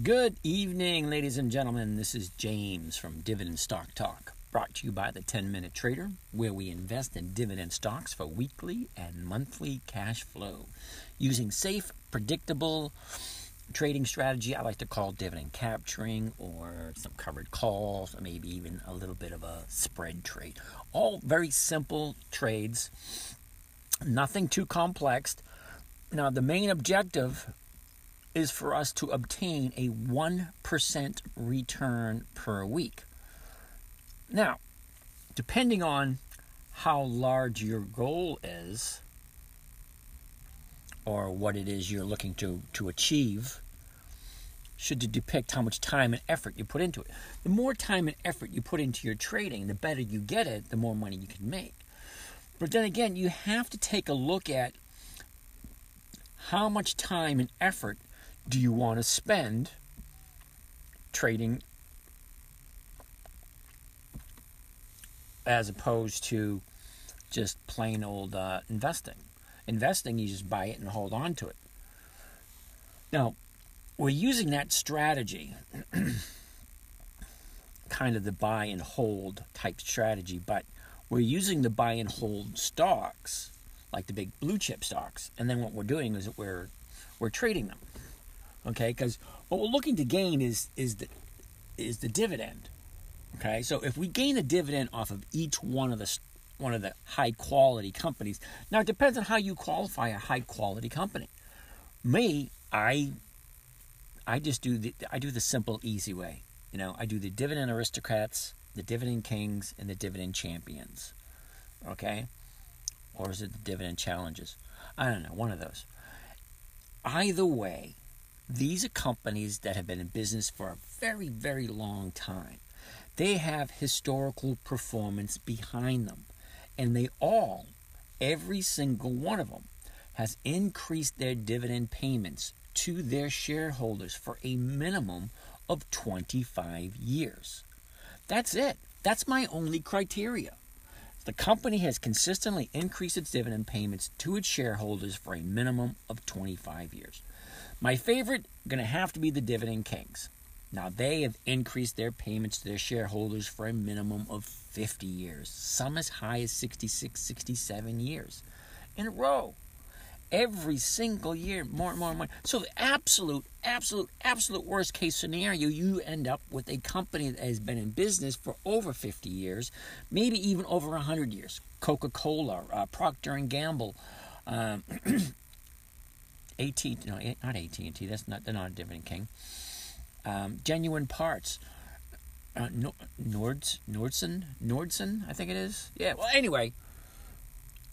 Good evening, ladies and gentlemen. This is James from Dividend Stock Talk, brought to you by the 10 Minute Trader, where we invest in dividend stocks for weekly and monthly cash flow using safe, predictable trading strategy I like to call dividend capturing or some covered calls, or maybe even a little bit of a spread trade. All very simple trades, nothing too complex. Now, the main objective is for us to obtain a 1% return per week. Now, depending on how large your goal is, or what it is you're looking to, to achieve, should depict how much time and effort you put into it. The more time and effort you put into your trading, the better you get it, the more money you can make. But then again, you have to take a look at how much time and effort do you want to spend trading as opposed to just plain old uh, investing? Investing, you just buy it and hold on to it. Now, we're using that strategy, kind of the buy and hold type strategy, but we're using the buy and hold stocks, like the big blue chip stocks, and then what we're doing is we're we're trading them. Okay, because what we're looking to gain is is the is the dividend. Okay, so if we gain a dividend off of each one of the one of the high quality companies, now it depends on how you qualify a high quality company. Me, I I just do the I do the simple, easy way. You know, I do the dividend aristocrats, the dividend kings, and the dividend champions. Okay, or is it the dividend challenges? I don't know, one of those. Either way, these are companies that have been in business for a very, very long time. They have historical performance behind them. And they all, every single one of them, has increased their dividend payments to their shareholders for a minimum of 25 years. That's it. That's my only criteria. The company has consistently increased its dividend payments to its shareholders for a minimum of 25 years. My favorite going to have to be the Dividend Kings. Now, they have increased their payments to their shareholders for a minimum of 50 years, some as high as 66, 67 years in a row. Every single year, more and more and more. So, the absolute, absolute, absolute worst case scenario, you end up with a company that has been in business for over 50 years, maybe even over 100 years. Coca Cola, uh, Procter and Gamble, um, AT, no, not AT and T. That's not. They're not a dividend king. Um, genuine parts. Uh, Nords, Nordson, Nordson, I think it is. Yeah. Well, anyway,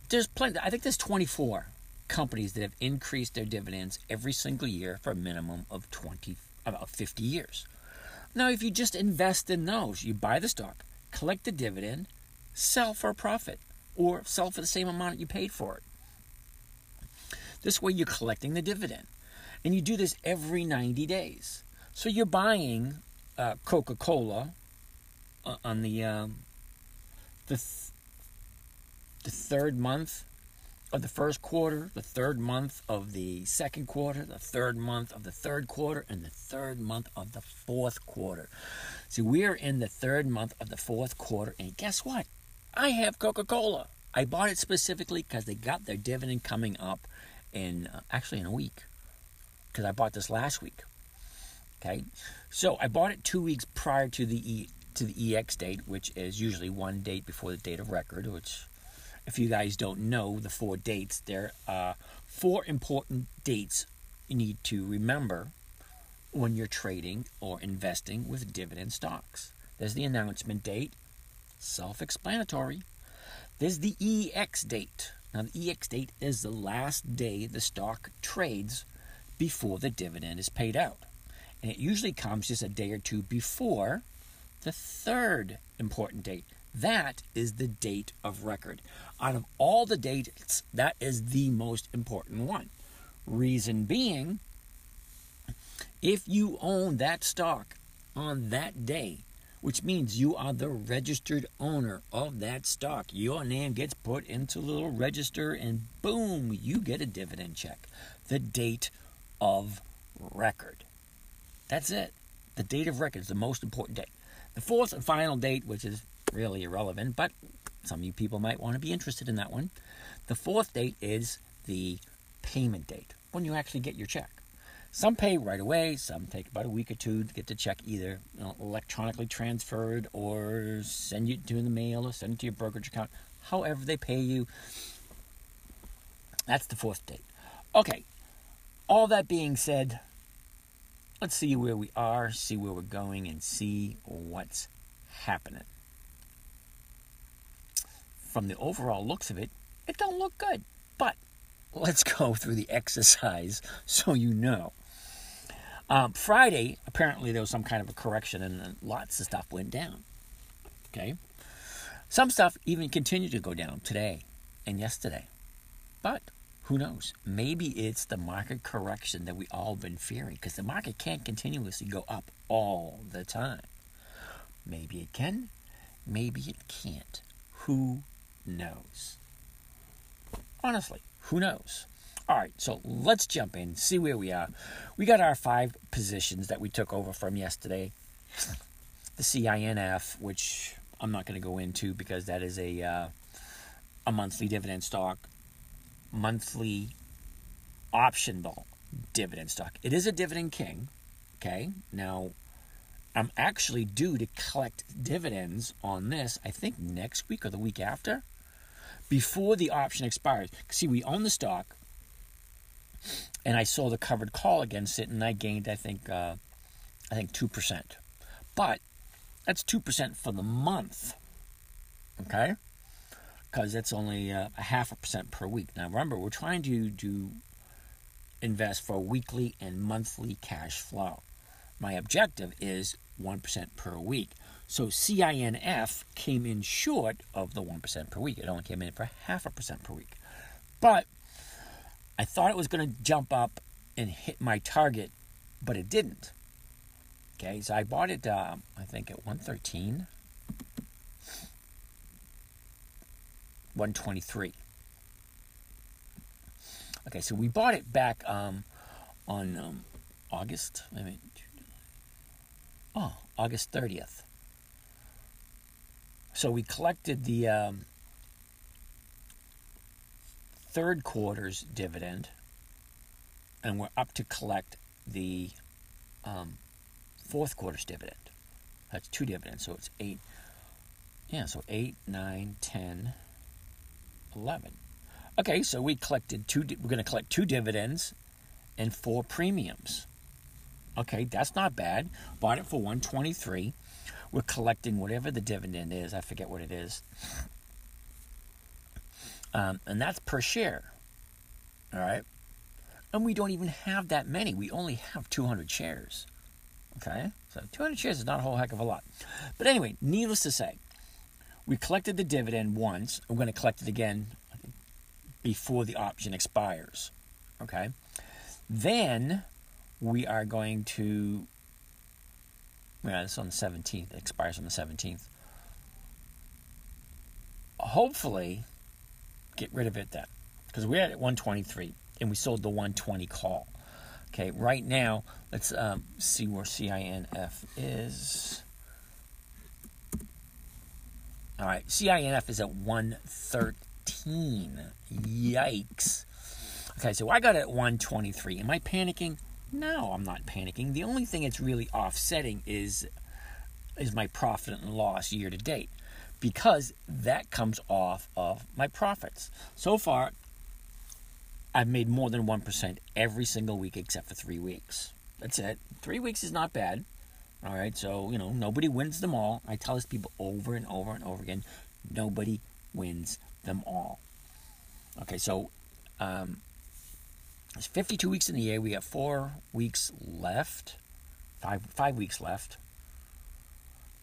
there's plenty. I think there's 24 companies that have increased their dividends every single year for a minimum of 20, about 50 years. Now, if you just invest in those, you buy the stock, collect the dividend, sell for a profit, or sell for the same amount you paid for it. This way, you're collecting the dividend. And you do this every 90 days. So you're buying uh, Coca Cola uh, on the, um, the, th- the third month of the first quarter, the third month of the second quarter, the third month of the third quarter, and the third month of the fourth quarter. See, we're in the third month of the fourth quarter, and guess what? I have Coca Cola. I bought it specifically because they got their dividend coming up in uh, actually in a week because I bought this last week. Okay, so I bought it two weeks prior to the e, to the EX date, which is usually one date before the date of record. Which, if you guys don't know the four dates, there are four important dates you need to remember when you're trading or investing with dividend stocks. There's the announcement date, self-explanatory. There's the EX date, now, the EX date is the last day the stock trades before the dividend is paid out. And it usually comes just a day or two before the third important date. That is the date of record. Out of all the dates, that is the most important one. Reason being, if you own that stock on that day, which means you are the registered owner of that stock. Your name gets put into a little register, and boom, you get a dividend check. The date of record. That's it. The date of record is the most important date. The fourth and final date, which is really irrelevant, but some of you people might want to be interested in that one. The fourth date is the payment date, when you actually get your check. Some pay right away, some take about a week or two to get the check either you know, electronically transferred or send it to the mail or send it to your brokerage account. However, they pay you. That's the fourth date. Okay, all that being said, let's see where we are, see where we're going, and see what's happening. From the overall looks of it, it don't look good. But let's go through the exercise so you know. Um, Friday, apparently there was some kind of a correction and lots of stuff went down. Okay? Some stuff even continued to go down today and yesterday. But who knows? Maybe it's the market correction that we all been fearing because the market can't continuously go up all the time. Maybe it can, maybe it can't. Who knows? Honestly, who knows? All right, so let's jump in, see where we are. We got our five positions that we took over from yesterday. The CINF, which I'm not going to go into because that is a uh, a monthly dividend stock, monthly optional dividend stock. It is a dividend king. Okay, now I'm actually due to collect dividends on this. I think next week or the week after, before the option expires. See, we own the stock and I sold a covered call against it, and I gained, I think, uh, I think two percent. But that's two percent for the month, okay? Because that's only uh, a half a percent per week. Now, remember, we're trying to do invest for weekly and monthly cash flow. My objective is one percent per week. So CINF came in short of the one percent per week. It only came in for half a percent per week, but I thought it was going to jump up and hit my target, but it didn't. Okay, so I bought it, uh, I think, at 113, 123. Okay, so we bought it back um, on um, August, I mean, oh, August 30th. So we collected the um, third quarter's dividend, and we're up to collect the um, fourth quarter's dividend. That's two dividends, so it's eight. Yeah, so eight, nine, ten, eleven. Okay, so we collected two. We're going to collect two dividends and four premiums. Okay, that's not bad. Bought it for one twenty three. We're collecting whatever the dividend is. I forget what it is. Um, and that's per share. All right. And we don't even have that many. We only have 200 shares. Okay. So 200 shares is not a whole heck of a lot. But anyway, needless to say, we collected the dividend once. We're going to collect it again before the option expires. Okay. Then we are going to. Yeah, it's on the 17th. It expires on the 17th. Hopefully, get rid of it then. Because we're at 123 and we sold the 120 call. Okay, right now, let's um, see where CINF is. All right, CINF is at 113. Yikes. Okay, so I got it at 123. Am I panicking? No, I'm not panicking. The only thing it's really offsetting is is my profit and loss year to date because that comes off of my profits. So far, I've made more than 1% every single week except for three weeks. That's it. Three weeks is not bad. All right, so, you know, nobody wins them all. I tell this people over and over and over again nobody wins them all. Okay, so um, it's 52 weeks in the year. We have four weeks left, five, five weeks left.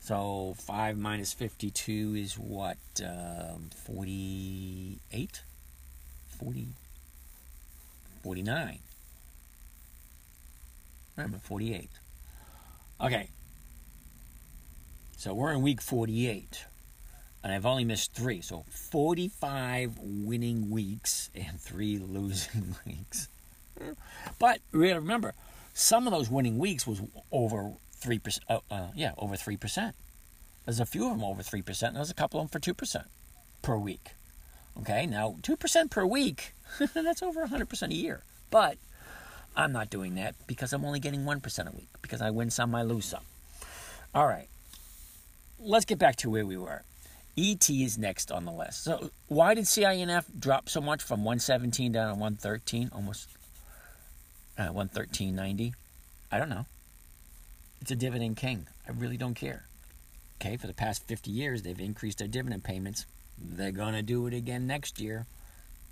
So 5 minus 52 is what? Um, 48? 40? 49. Remember, 48. Okay. So we're in week 48. And I've only missed three. So 45 winning weeks and three losing weeks. But remember, Some of those winning weeks was over three percent. Uh, uh, yeah, over three percent. There's a few of them over three percent. And there's a couple of them for two percent per week. Okay, now two percent per week. that's over hundred percent a year. But I'm not doing that because I'm only getting one percent a week because I win some, I lose some. All right, let's get back to where we were. ET is next on the list. So why did CINF drop so much from 117 down to 113, almost uh, 113.90? I don't know. It's a dividend king. I really don't care. Okay, for the past 50 years, they've increased their dividend payments. They're going to do it again next year.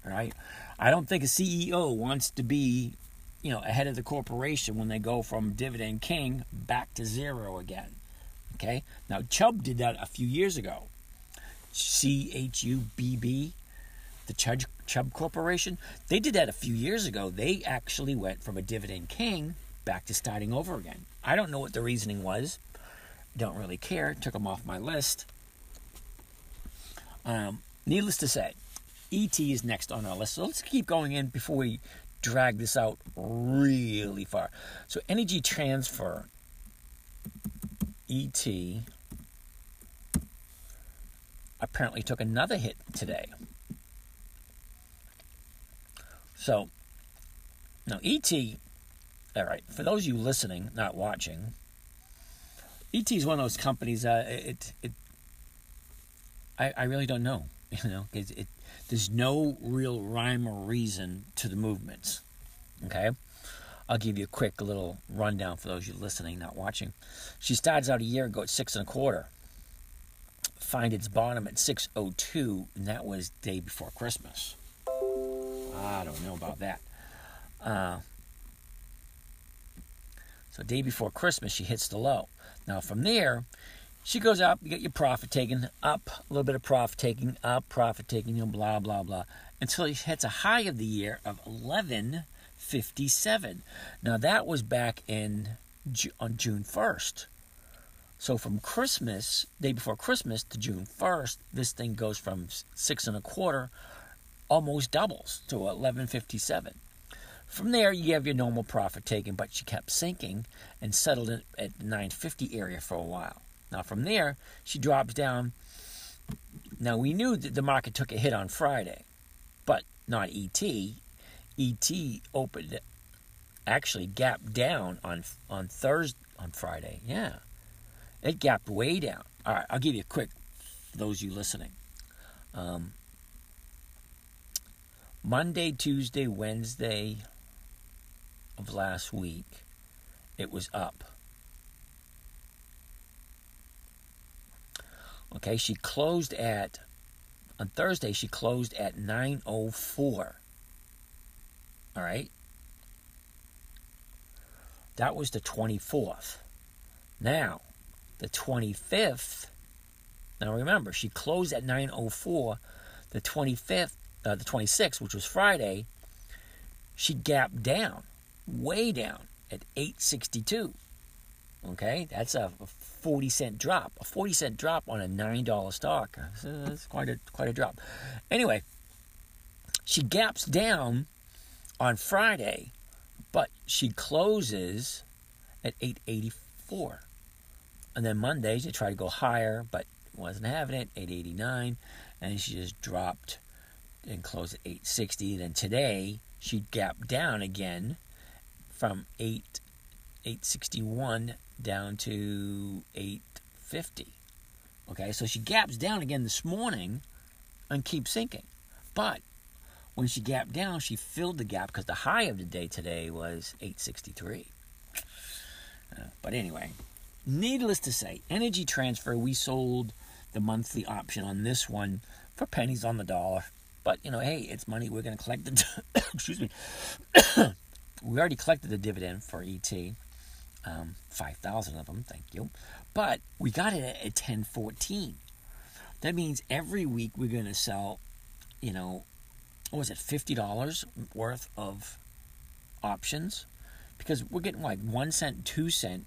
All right? I don't think a CEO wants to be, you know, ahead of the corporation when they go from dividend king back to zero again. Okay? Now, Chubb did that a few years ago C H U B B, the Chubb, Chubb Corporation. They did that a few years ago. They actually went from a dividend king back to starting over again. I don't know what the reasoning was. Don't really care. Took them off my list. Um, needless to say, ET is next on our list. So let's keep going in before we drag this out really far. So energy transfer, ET, apparently took another hit today. So, now ET, all right, for those of you listening, not watching, ET is one of those companies. Uh, it, it, I, I really don't know. You know, it, it, there's no real rhyme or reason to the movements. Okay, I'll give you a quick little rundown for those of you listening, not watching. She starts out a year ago at six and a quarter find its bottom at 602, and that was day before Christmas. I don't know about that. Uh, so day before Christmas, she hits the low. Now from there, she goes up. You get your profit taking up, a little bit of profit taking up, profit taking, you know, blah blah blah, until she hits a high of the year of 1157. Now that was back in on June 1st. So from Christmas, day before Christmas to June 1st, this thing goes from six and a quarter, almost doubles to 1157. From there, you have your normal profit taken, but she kept sinking and settled at, at 950 area for a while. Now from there, she drops down. Now we knew that the market took a hit on Friday, but not ET. ET opened, actually gapped down on on Thursday on Friday. Yeah, it gapped way down. All right, I'll give you a quick, for those of you listening. Um, Monday, Tuesday, Wednesday of last week, it was up. Okay, she closed at on Thursday she closed at 904. All right? That was the 24th. Now, the 25th. Now remember, she closed at 9:04. The 25th, uh, the 26th, which was Friday, she gapped down, way down at 862. Okay, that's a 40 cent drop. A 40 cent drop on a $9 stock. That's quite a quite a drop. Anyway, she gaps down on Friday, but she closes at 884. And then Monday, she tried to go higher, but wasn't having it, 889. And she just dropped and closed at 860. Then today, she gapped down again from 8 861 down to 850. Okay, so she gaps down again this morning and keeps sinking. But when she gapped down, she filled the gap because the high of the day today was 863. Uh, but anyway, Needless to say, Energy Transfer, we sold the monthly option on this one for pennies on the dollar. But, you know, hey, it's money. We're going to collect the. excuse me. we already collected the dividend for ET. Um, 5,000 of them, thank you. But we got it at, at 1014. That means every week we're going to sell, you know, what was it, $50 worth of options? Because we're getting like one cent, two cent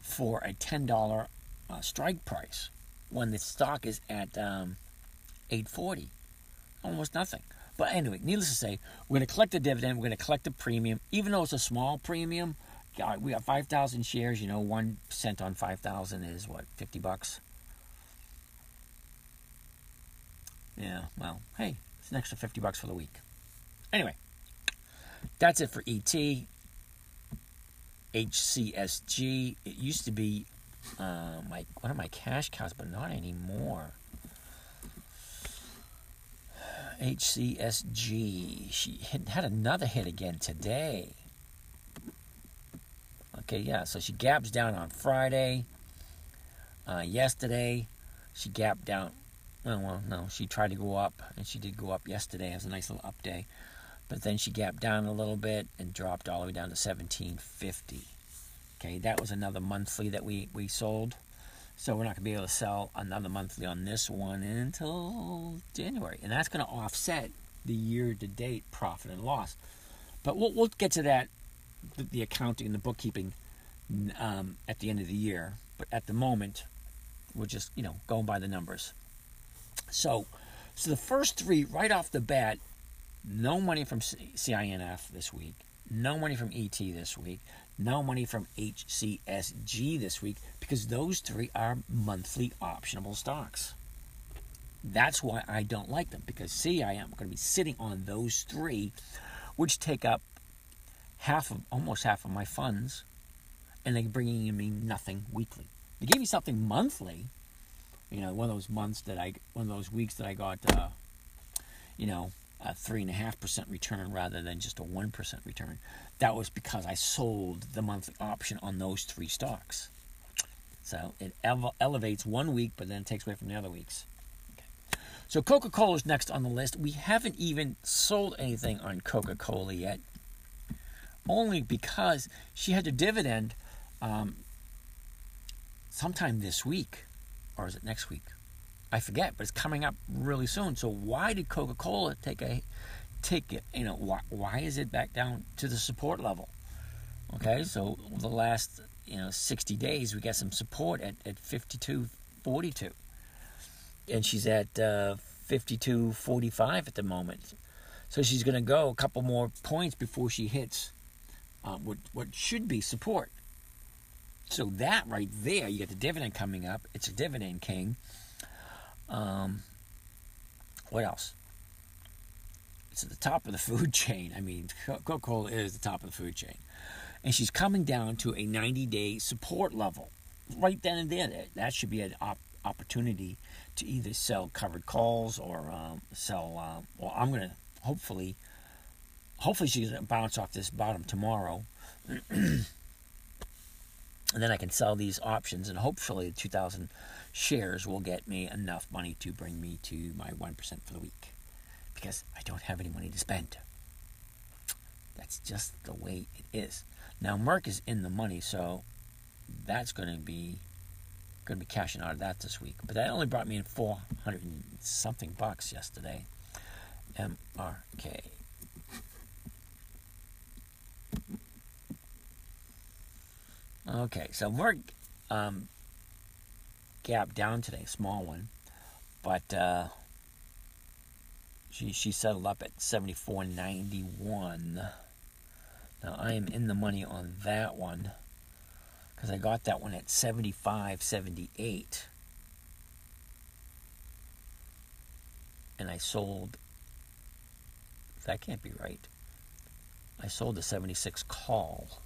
for a $10 uh, strike price when the stock is at um, 840 almost nothing but anyway needless to say we're going to collect the dividend we're going to collect the premium even though it's a small premium we got 5,000 shares. You know, 1% on 5,000 is what, 50 bucks? Yeah, well, hey, it's an extra 50 bucks for the week. Anyway, that's it for ET. HCSG. It used to be uh, my one of my cash cows, but not anymore. HCSG. She had another hit again today. Okay, yeah, so she gaps down on Friday. Uh, yesterday, she gapped down. Oh, well, no, she tried to go up, and she did go up yesterday. It was a nice little up day. But then she gapped down a little bit and dropped all the way down to 1750. Okay, that was another monthly that we, we sold. So we're not going to be able to sell another monthly on this one until January. And that's going to offset the year to date profit and loss. But we'll, we'll get to that, the, the accounting and the bookkeeping um, at the end of the year. But at the moment, we're just, you know, going by the numbers. So, so the first three, right off the bat, no money from CINF this week, no money from ET this week, no money from HCSG this week because those three are monthly optionable stocks. That's why I don't like them because see, I am going to be sitting on those three, which take up half of almost half of my funds, and they're bringing me nothing weekly. They gave me something monthly, you know, one of those months that I, one of those weeks that I got, uh, you know, a three and a half percent return rather than just a one percent return. That was because I sold the monthly option on those three stocks. So it ele- elevates one week, but then takes away from the other weeks. So Coca Cola is next on the list. We haven't even sold anything on Coca Cola yet, only because she had a dividend um, sometime this week, or is it next week? I forget, but it's coming up really soon. So why did Coca Cola take a take it? You know, why, why is it back down to the support level? Okay, so the last you know 60 days we got some support at at 52.42, and she's at uh, 52.45 at the moment. So she's going to go a couple more points before she hits uh, what what should be support. So that right there, you got the dividend coming up. It's a dividend king. Um, what else? It's at the top of the food chain. I mean, Coca Cola is the top of the food chain. And she's coming down to a 90 day support level. Right then and there. That should be an op- opportunity to either sell covered calls or um, sell. Uh, well, I'm going to hopefully, hopefully she's going to bounce off this bottom tomorrow. and then I can sell these options and hopefully 2000 shares will get me enough money to bring me to my 1% for the week because I don't have any money to spend. That's just the way it is. Now Merck is in the money, so that's going to be going to be cashing out of that this week. But that only brought me in 400 and something bucks yesterday. MRK. Okay, so more um, gap down today, small one, but uh, she she settled up at seventy four ninety one. Now I am in the money on that one because I got that one at seventy five seventy eight, and I sold. That can't be right. I sold the 76 call,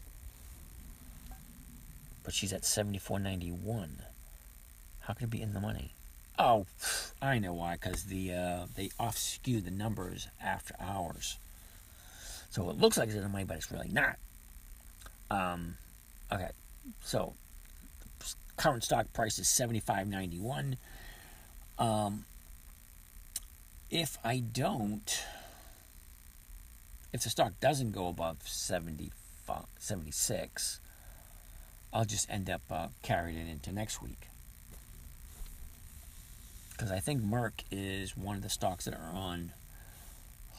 but she's at 74.91. How could it be in the money? Oh, I know why. Because the uh, they off skew the numbers after hours, so it looks like it's in the money, but it's really not. Um, okay, so current stock price is seventy five ninety one. Um, if I don't, if the stock doesn't go above 70, 76, I'll just end up uh, carrying it into next week because I think Merck is one of the stocks that are on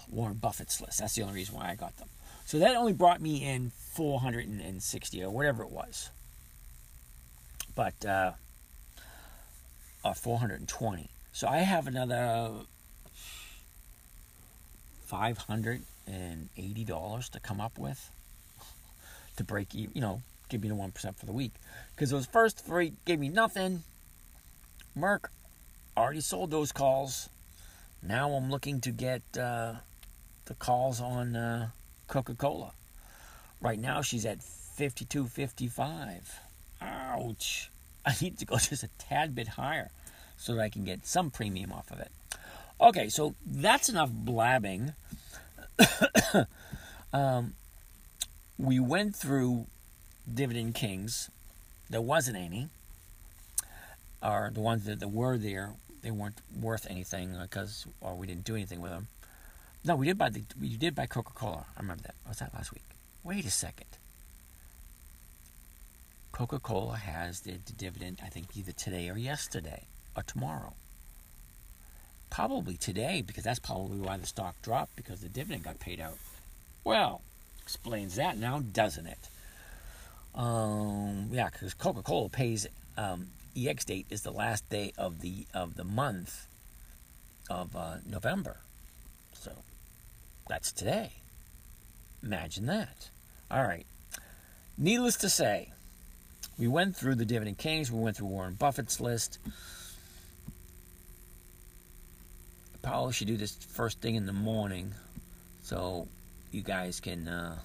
Warren Buffett's list. That's the only reason why I got them. So that only brought me in 460 or whatever it was. But, uh, uh 420. So I have another $580 to come up with to break even, you know, give me the 1% for the week. Because those first three gave me nothing. Merck already sold those calls. Now I'm looking to get uh, the calls on uh, Coca Cola. Right now she's at 52.55. Ouch. I need to go just a tad bit higher so that I can get some premium off of it. Okay, so that's enough blabbing. um, we went through Dividend Kings. There wasn't any. Or the ones that, that were there, they weren't worth anything uh, because well, we didn't do anything with them. No, we did buy the we did buy Coca Cola. I remember that. Was that last week? Wait a second. Coca Cola has the, the dividend. I think either today or yesterday or tomorrow. Probably today because that's probably why the stock dropped because the dividend got paid out. Well, explains that now, doesn't it? Um, yeah, because Coca Cola pays um, EX date is the last day of the of the month of uh, November, so that's today. Imagine that. All right. Needless to say, we went through the dividend kings. We went through Warren Buffett's list. Probably should do this first thing in the morning, so you guys can. Uh,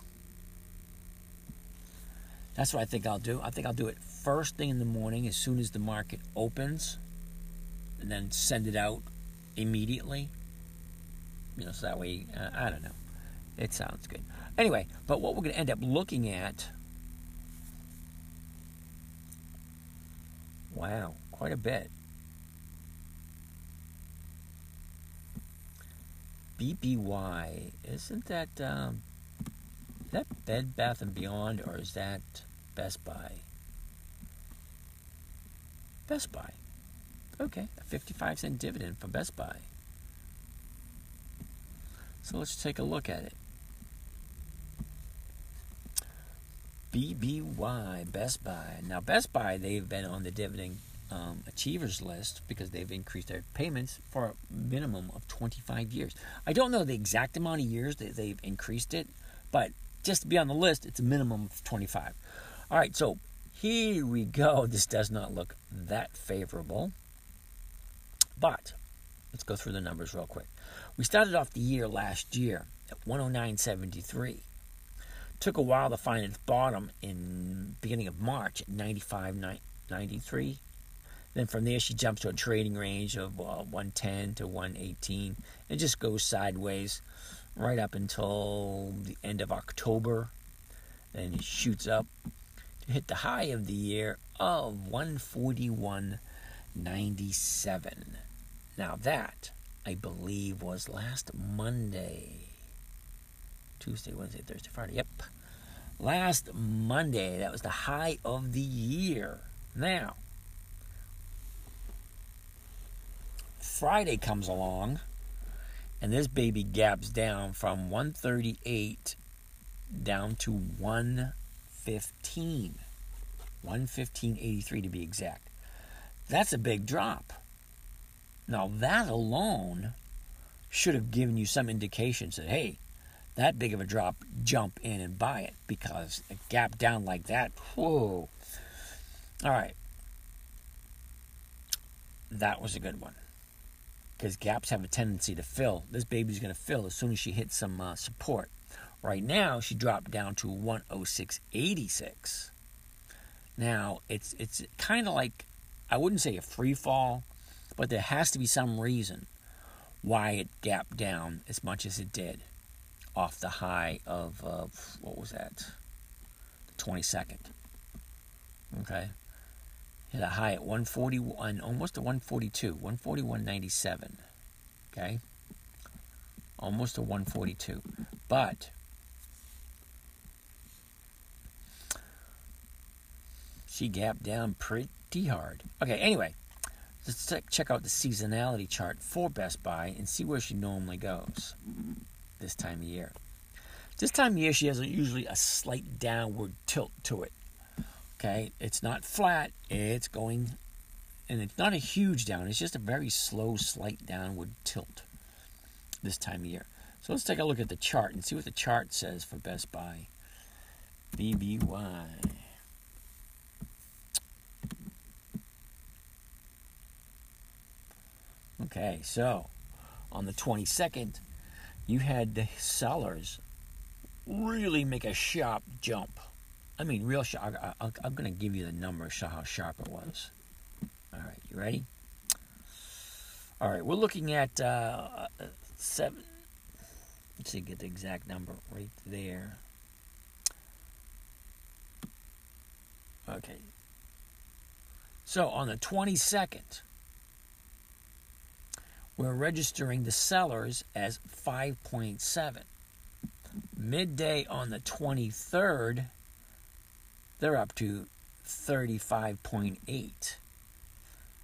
that's what I think I'll do. I think I'll do it first thing in the morning as soon as the market opens, and then send it out immediately. You know, so that way, uh, I don't know. It sounds good. Anyway, but what we're going to end up looking at. Wow, quite a bit. BBY, isn't that um, that Bed Bath and Beyond or is that Best Buy? Best Buy. Okay, a 55 cent dividend from Best Buy. So let's take a look at it. BBY, Best Buy. Now, Best Buy, they've been on the dividend um, achievers list because they've increased their payments for a minimum of 25 years. I don't know the exact amount of years that they've increased it, but just to be on the list, it's a minimum of 25. All right, so here we go. This does not look that favorable, but let's go through the numbers real quick. We started off the year last year at 109.73. Took a while to find its bottom in beginning of March at 95.93. Then from there, she jumps to a trading range of uh, 110 to 118. It just goes sideways right up until the end of October. Then it shoots up hit the high of the year of 141.97. Now, that, I believe, was last Monday. Tuesday, Wednesday, Thursday, Friday. Yep. Last Monday, that was the high of the year. Now, Friday comes along, and this baby gaps down from 138 down to 115. 115.83 to be exact. That's a big drop. Now, that alone should have given you some indication that, hey, that big of a drop, jump in and buy it because a gap down like that, whoa. All right. That was a good one because gaps have a tendency to fill. This baby's going to fill as soon as she hits some uh, support. Right now, she dropped down to 106.86. Now, it's it's kind of like I wouldn't say a free fall, but there has to be some reason why it gapped down as much as it did off the high of, of what was that? The 22nd. Okay. Hit a high at 141, almost a 142, 141.97. Okay? Almost a 142. But she gapped down pretty hard. Okay, anyway, let's check out the seasonality chart for Best Buy and see where she normally goes this time of year. This time of year, she has usually a slight downward tilt to it. Okay, it's not flat, it's going, and it's not a huge down, it's just a very slow, slight downward tilt this time of year. So let's take a look at the chart and see what the chart says for Best Buy. BBY. Okay, so on the 22nd, you had the sellers really make a sharp jump. I mean, real sharp. I, am going to give you the number, show how sharp it was. All right, you ready? All right, we're looking at uh, seven. Let's see, get the exact number right there. Okay. So on the 22nd, we're registering the sellers as 5.7. Midday on the 23rd, they're up to 35.8.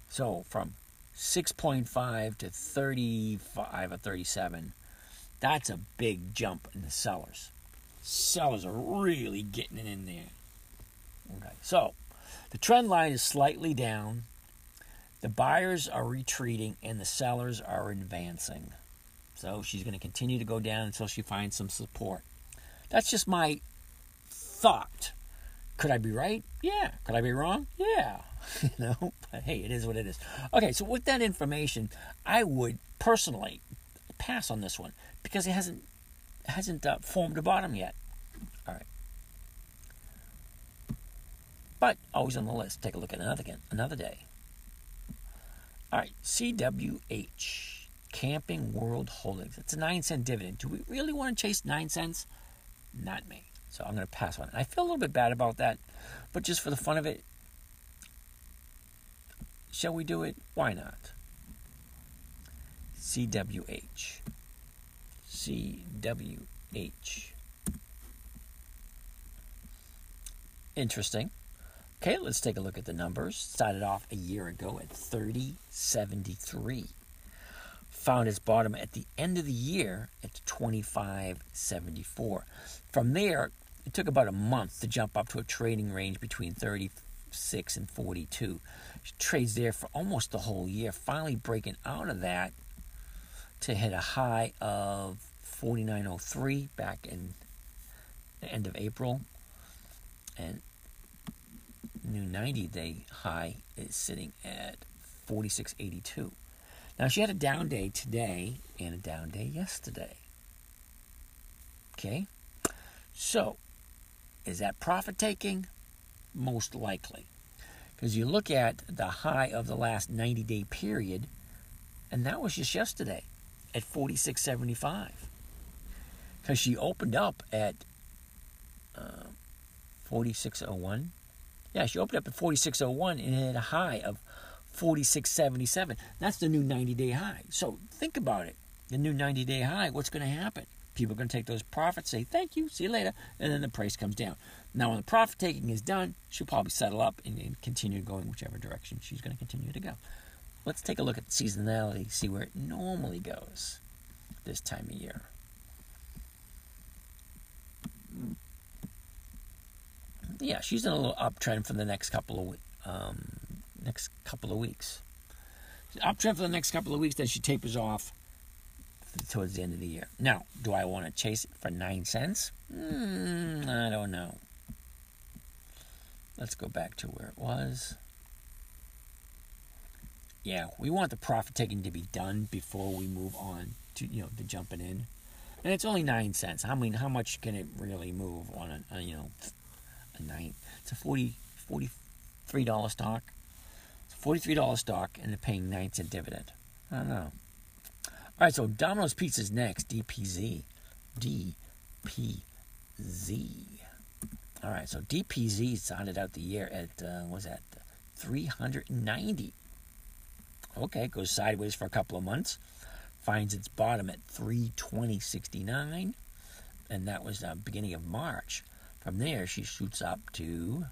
So from 6.5 to 35 or 37, that's a big jump in the sellers. Sellers are really getting in there. Okay, so the trend line is slightly down. The buyers are retreating and the sellers are advancing. So she's going to continue to go down until she finds some support. That's just my thought. Could I be right? Yeah. Could I be wrong? Yeah. you know, but hey, it is what it is. Okay, so with that information, I would personally pass on this one because it hasn't hasn't uh, formed a bottom yet. All right. But always on the list. Take a look at another again, another day. All right, CWH, Camping World Holdings. It's a nine cent dividend. Do we really want to chase nine cents? Not me. So I'm going to pass on it. I feel a little bit bad about that, but just for the fun of it, shall we do it? Why not? CWH. CWH. Interesting. Okay, let's take a look at the numbers. Started off a year ago at 3073. Found its bottom at the end of the year at 2574. From there, it took about a month to jump up to a trading range between 36 and 42. trades there for almost the whole year, finally breaking out of that to hit a high of 4903 back in the end of April. And new 90 day high is sitting at 4682. Now, she had a down day today and a down day yesterday. Okay? So, is that profit taking? Most likely. Because you look at the high of the last 90 day period, and that was just yesterday at 46.75. Because she opened up at uh, 46.01 yeah, she opened up at 46.01 and had a high of 46.77. That's the new 90 day high. So think about it. The new 90 day high, what's going to happen? People are going to take those profits, say thank you, see you later, and then the price comes down. Now, when the profit taking is done, she'll probably settle up and, and continue going whichever direction she's going to continue to go. Let's take a look at seasonality, see where it normally goes this time of year. Yeah, she's in a little uptrend for the next couple of um, next couple of weeks. Uptrend for the next couple of weeks, then she tapers off towards the end of the year. Now, do I want to chase it for nine cents? Mm, I don't know. Let's go back to where it was. Yeah, we want the profit taking to be done before we move on to you know to jumping in, and it's only nine cents. I mean, how much can it really move on a, a you know a night. It's a 40 $43 stock. It's a $43 stock, and they're paying 9 cent dividend. I don't know. All right, so Domino's Pizza's next. DPZ. DPZ. All right, so DPZ started out the year at, uh, what was that, 390. Okay, goes sideways for a couple of months. Finds its bottom at 320.69. And that was the beginning of March. From there, she shoots up to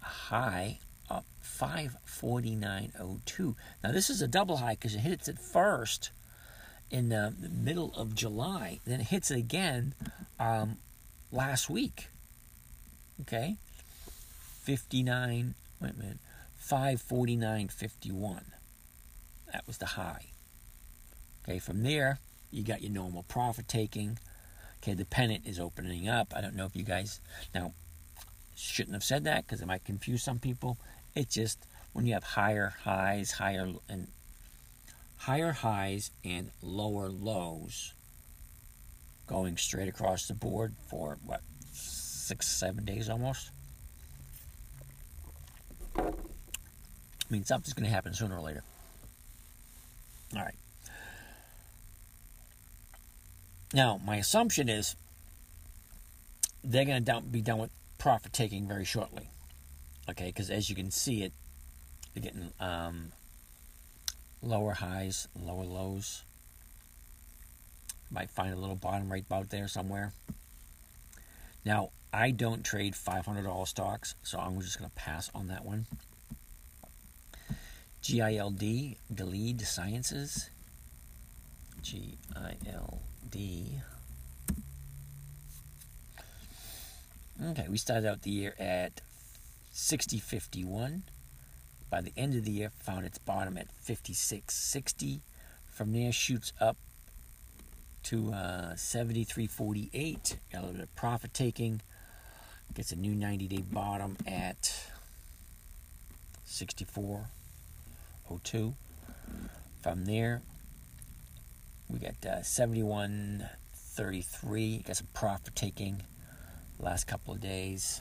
a high of 549.02. Now, this is a double high because it hits it first in the middle of July, then it hits it again um, last week. Okay? 59, wait a minute, 549.51. That was the high. Okay, from there, you got your normal profit taking Okay, the pennant is opening up. I don't know if you guys now shouldn't have said that because it might confuse some people. It just when you have higher highs, higher and higher highs and lower lows going straight across the board for what six seven days almost i mean something's going to happen sooner or later all right now my assumption is they're going to be done with profit taking very shortly okay because as you can see it they're getting um, lower highs, lower lows. Might find a little bottom right about there somewhere. Now, I don't trade $500 stocks, so I'm just going to pass on that one. GILD, Gilead Sciences. G-I-L-D. Okay, we started out the year at 6051. By the end of the year, found its bottom at 56.60. From there, shoots up to uh, 73.48. Got a little bit of profit taking. Gets a new 90 day bottom at 64.02. From there, we got uh, 71.33. Got some profit taking last couple of days.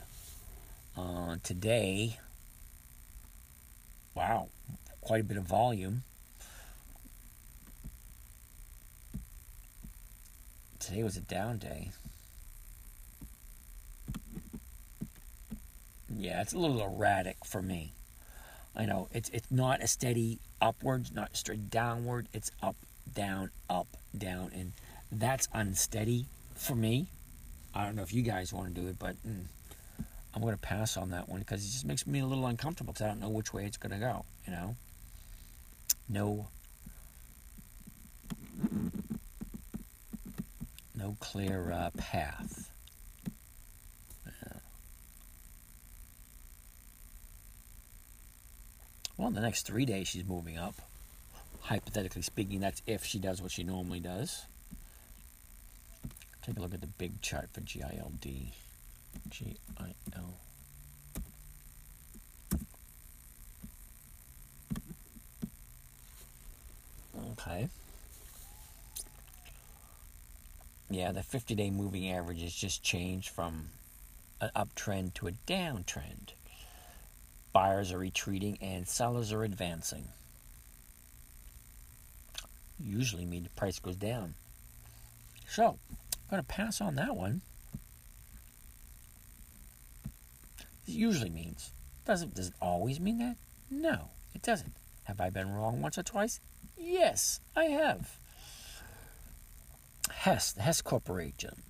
Uh, today, Wow, quite a bit of volume. Today was a down day. Yeah, it's a little erratic for me. I know it's it's not a steady upwards, not straight downward. It's up, down, up, down, and that's unsteady for me. I don't know if you guys want to do it, but mm, I'm going to pass on that one because it just makes me a little uncomfortable because I don't know which way it's going to go. You know, no, no clear uh, path. Well, in the next three days she's moving up. Hypothetically speaking, that's if she does what she normally does. Take a look at the big chart for GILD. G I L. Okay. Yeah, the 50 day moving average has just changed from an uptrend to a downtrend. Buyers are retreating and sellers are advancing. Usually mean the price goes down. So, I'm going to pass on that one. It usually means. Doesn't does it always mean that? No, it doesn't. Have I been wrong once or twice? Yes, I have. Hess, the Hess Corporation.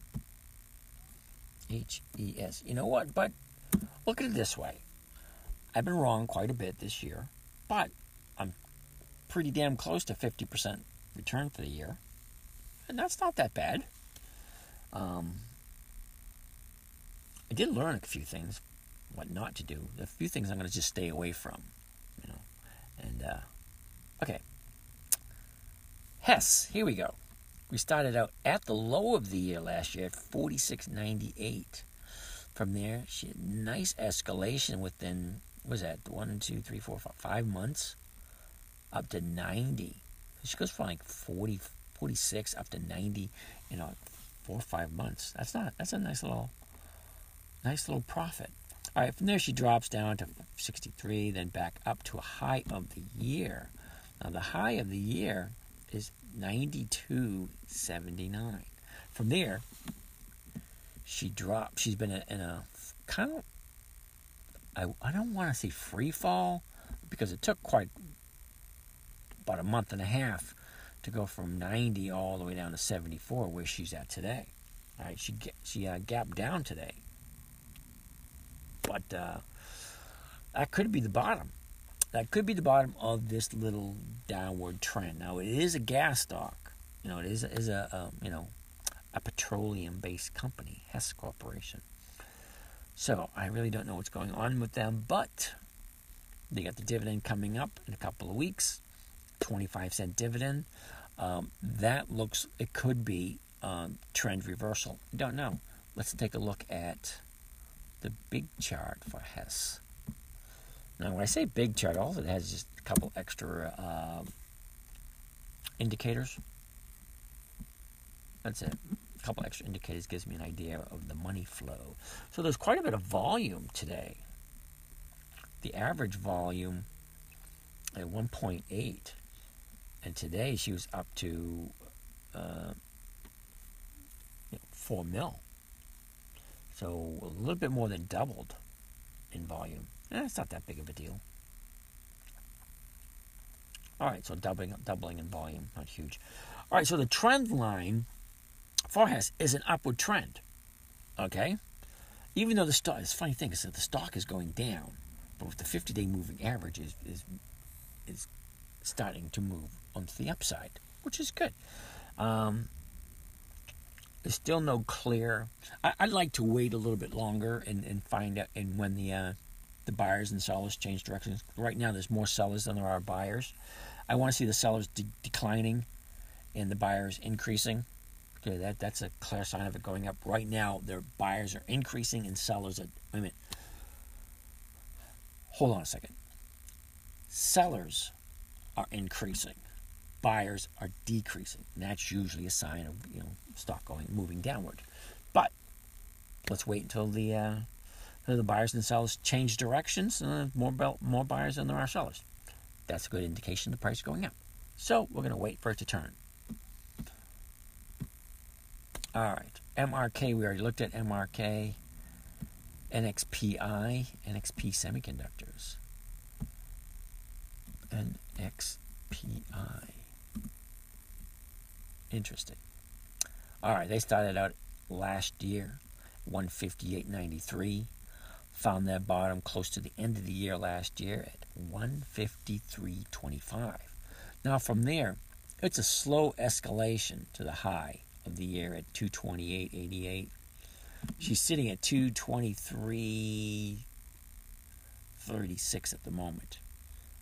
H E S. You know what? But look at it this way. I've been wrong quite a bit this year, but I'm pretty damn close to 50% return for the year. And that's not that bad. Um, I did learn a few things what not to do. a few things I'm going to just stay away from, you know. And uh, okay, Hess. Here we go. We started out at the low of the year last year at 46.98. From there, she had nice escalation within was that one, two, three, four, five, five months, up to 90. She goes from like 40, 46 up to 90 in you know, four or five months. That's not. That's a nice little, nice little profit. All right, from there she drops down to 63, then back up to a high of the year. Now the high of the year is 92.79. From there, she dropped. She's been in a kind of I, I don't want to say free fall because it took quite about a month and a half to go from 90 all the way down to 74 where she's at today. All right, she she uh, gapped down today but uh, that could be the bottom. That could be the bottom of this little downward trend. Now it is a gas stock. You know, it is, is a um, you know a petroleum-based company, Hess Corporation. So I really don't know what's going on with them, but they got the dividend coming up in a couple of weeks, 25 cent dividend. Um, that looks it could be um, trend reversal. Don't know. Let's take a look at the big chart for Hess. Now, when I say big chart, all it has just a couple extra uh, indicators. That's it. A couple extra indicators gives me an idea of the money flow. So there's quite a bit of volume today. The average volume at 1.8, and today she was up to uh, you know, 4 mil. So a little bit more than doubled in volume. Eh, it's not that big of a deal. All right, so doubling doubling in volume, not huge. All right, so the trend line forecast is an upward trend. Okay, even though the stock, it's funny thing is that the stock is going down, but with the 50-day moving average is is is starting to move onto the upside, which is good. Um, there's still no clear. I, would like to wait a little bit longer and, and find out and when the uh, the buyers and sellers change directions. Right now, there's more sellers than there are buyers. I want to see the sellers de- declining and the buyers increasing. Okay, that that's a clear sign of it going up. Right now, their buyers are increasing and sellers are. Wait a minute. Hold on a second. Sellers are increasing, buyers are decreasing. And that's usually a sign of you know stock going moving downward. But let's wait until the uh, the buyers and sellers change directions. Uh, more more buyers than there are sellers. That's a good indication the price is going up. So we're going to wait for it to turn. All right, MRK. We already looked at MRK. NXPI, NXP Semiconductors. NXPI. Interesting. All right, they started out last year, 158.93 found that bottom close to the end of the year last year at 153.25. Now from there, it's a slow escalation to the high of the year at 228.88. She's sitting at 223.36 at the moment.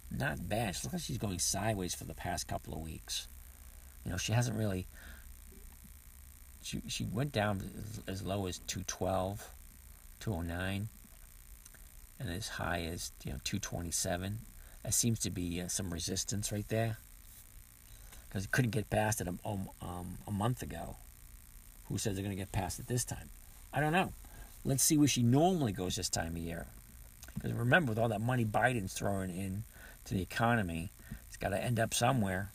Not bad. She looks like she's going sideways for the past couple of weeks. You know, she hasn't really. She she went down as low as 212, 209 and as high as you know 227. That seems to be uh, some resistance right there because it couldn't get past it a, um, um, a month ago. Who says they're going to get past it this time? I don't know. Let's see where she normally goes this time of year. Because remember, with all that money Biden's throwing in to the economy, it's got to end up somewhere.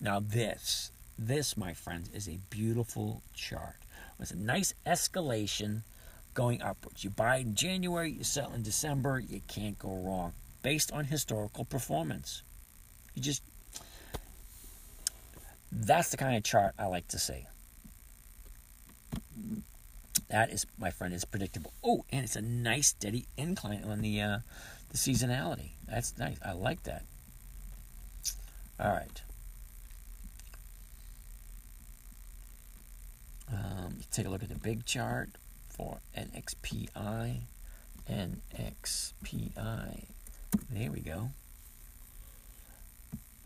Now this, this, my friends, is a beautiful chart. It's a nice escalation going upwards. You buy in January, you sell in December, you can't go wrong based on historical performance. You just that's the kind of chart I like to see. That is, my friend, is predictable. Oh, and it's a nice steady incline on the uh, the seasonality. That's nice. I like that. All right. Um, take a look at the big chart for NXPI. NXPI. There we go.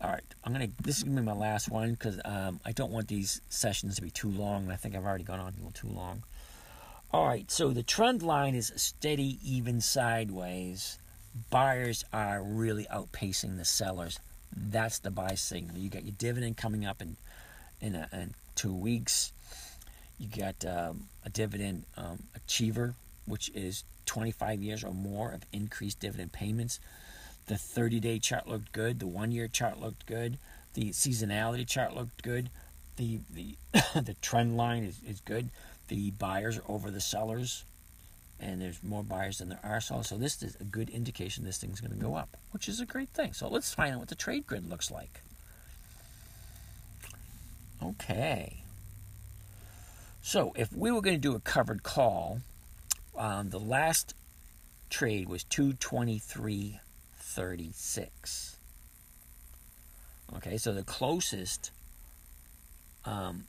All right, I'm gonna. This is gonna be my last one because um, I don't want these sessions to be too long. I think I've already gone on a little too long. All right, so the trend line is steady, even sideways. Buyers are really outpacing the sellers. That's the buy signal. You got your dividend coming up in in, a, in two weeks. You got um, a dividend um, achiever, which is 25 years or more of increased dividend payments. The 30 day chart looked good. The one year chart looked good. The seasonality chart looked good. The, the, the trend line is, is good. The buyers are over the sellers, and there's more buyers than there are sellers. So, this is a good indication this thing's going to go up, which is a great thing. So, let's find out what the trade grid looks like. Okay. So if we were going to do a covered call, um, the last trade was 223.36. Okay, so the closest um,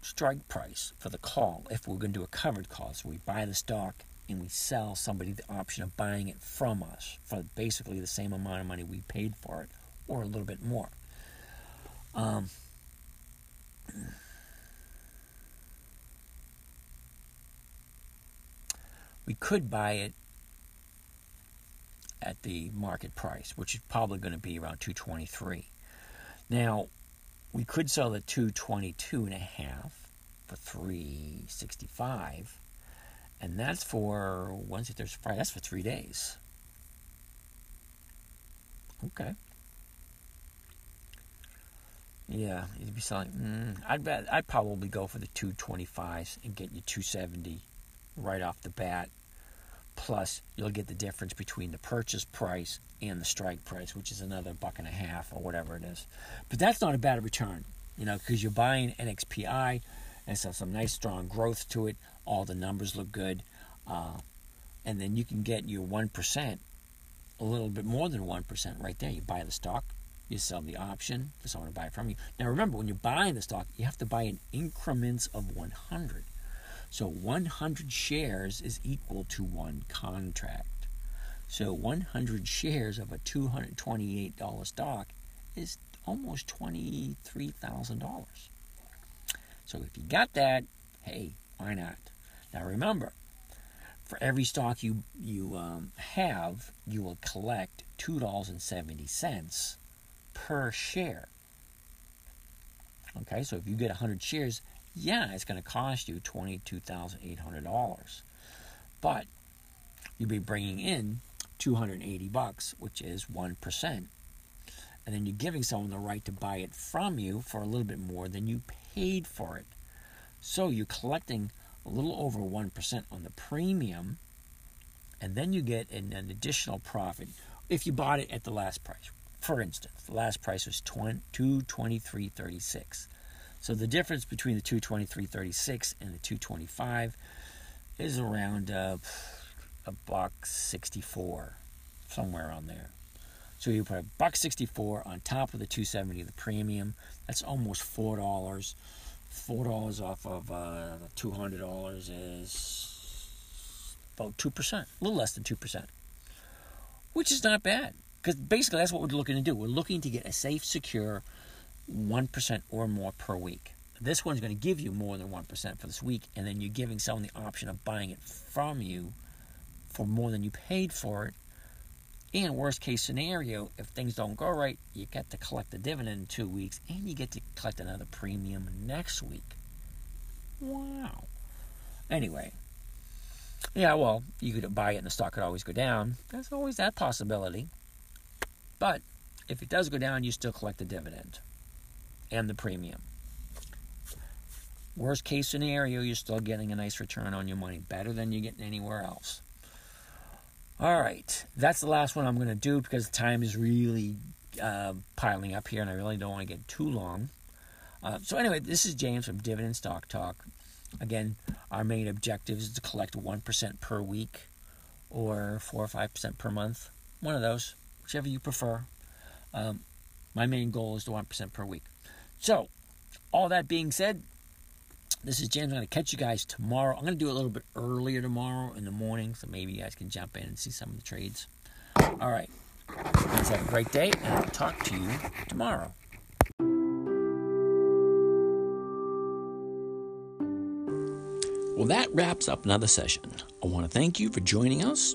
strike price for the call, if we're going to do a covered call, so we buy the stock and we sell somebody the option of buying it from us for basically the same amount of money we paid for it or a little bit more. Um, we could buy it at the market price, which is probably going to be around 223. Now, we could sell at 222 and a half for 365 and that's for Wednesday, Thursday, Friday. That's for three days. Okay. Yeah, you'd be selling. Mm, I'd bet I'd probably go for the 225s and get you 270 right off the bat. Plus, you'll get the difference between the purchase price and the strike price, which is another buck and a half or whatever it is. But that's not a bad return, you know, because you're buying NXPI and has some nice strong growth to it. All the numbers look good, uh, and then you can get your one percent, a little bit more than one percent right there. You buy the stock, you sell the option for someone to buy it from you. Now remember, when you're buying the stock, you have to buy in increments of 100. So 100 shares is equal to one contract. So 100 shares of a $228 stock is almost $23,000. So if you got that, hey, why not? Now remember, for every stock you you um, have, you will collect two dollars and seventy cents per share. Okay, so if you get hundred shares, yeah, it's going to cost you twenty-two thousand eight hundred dollars, but you'll be bringing in two hundred eighty bucks, which is one percent, and then you're giving someone the right to buy it from you for a little bit more than you paid for it. So you're collecting a little over 1% on the premium, and then you get an, an, additional profit if you bought it at the last price. For instance, the last price was 223.36. So the difference between the 223.36 and the 225 is around a buck 64, somewhere on there. So you put a buck 64 on top of the 270 the premium. That's almost four dollars four dollars off of uh, two hundred dollars is about two percent, a little less than two percent, which is not bad because basically that's what we're looking to do. We're looking to get a safe, secure one percent or more per week. This one's going to give you more than one percent for this week, and then you're giving someone the option of buying it from you for more than you paid for it and worst case scenario, if things don't go right, you get to collect the dividend in two weeks and you get to collect another premium next week. Wow. Anyway, yeah, well, you could buy it and the stock could always go down. There's always that possibility. But if it does go down, you still collect the dividend and the premium. Worst case scenario, you're still getting a nice return on your money, better than you're getting anywhere else. All right, that's the last one I'm going to do because time is really uh, piling up here, and I really don't want to get too long. Uh, so anyway, this is James from Dividend Stock Talk. Again, our main objective is to collect one percent per week, or four or five percent per month. One of those, whichever you prefer. Um, my main goal is one percent per week. So, all that being said, this is James. I'm going to catch you guys tomorrow. I'm going to do it a little bit earlier tomorrow in the morning, so maybe you guys can jump in and see some of the trades. All right. Guys, have a great day, and I'll talk to you tomorrow. Well, that wraps up another session. I want to thank you for joining us.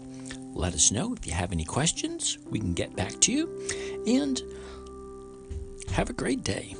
let us know. If you have any questions, we can get back to you. And have a great day.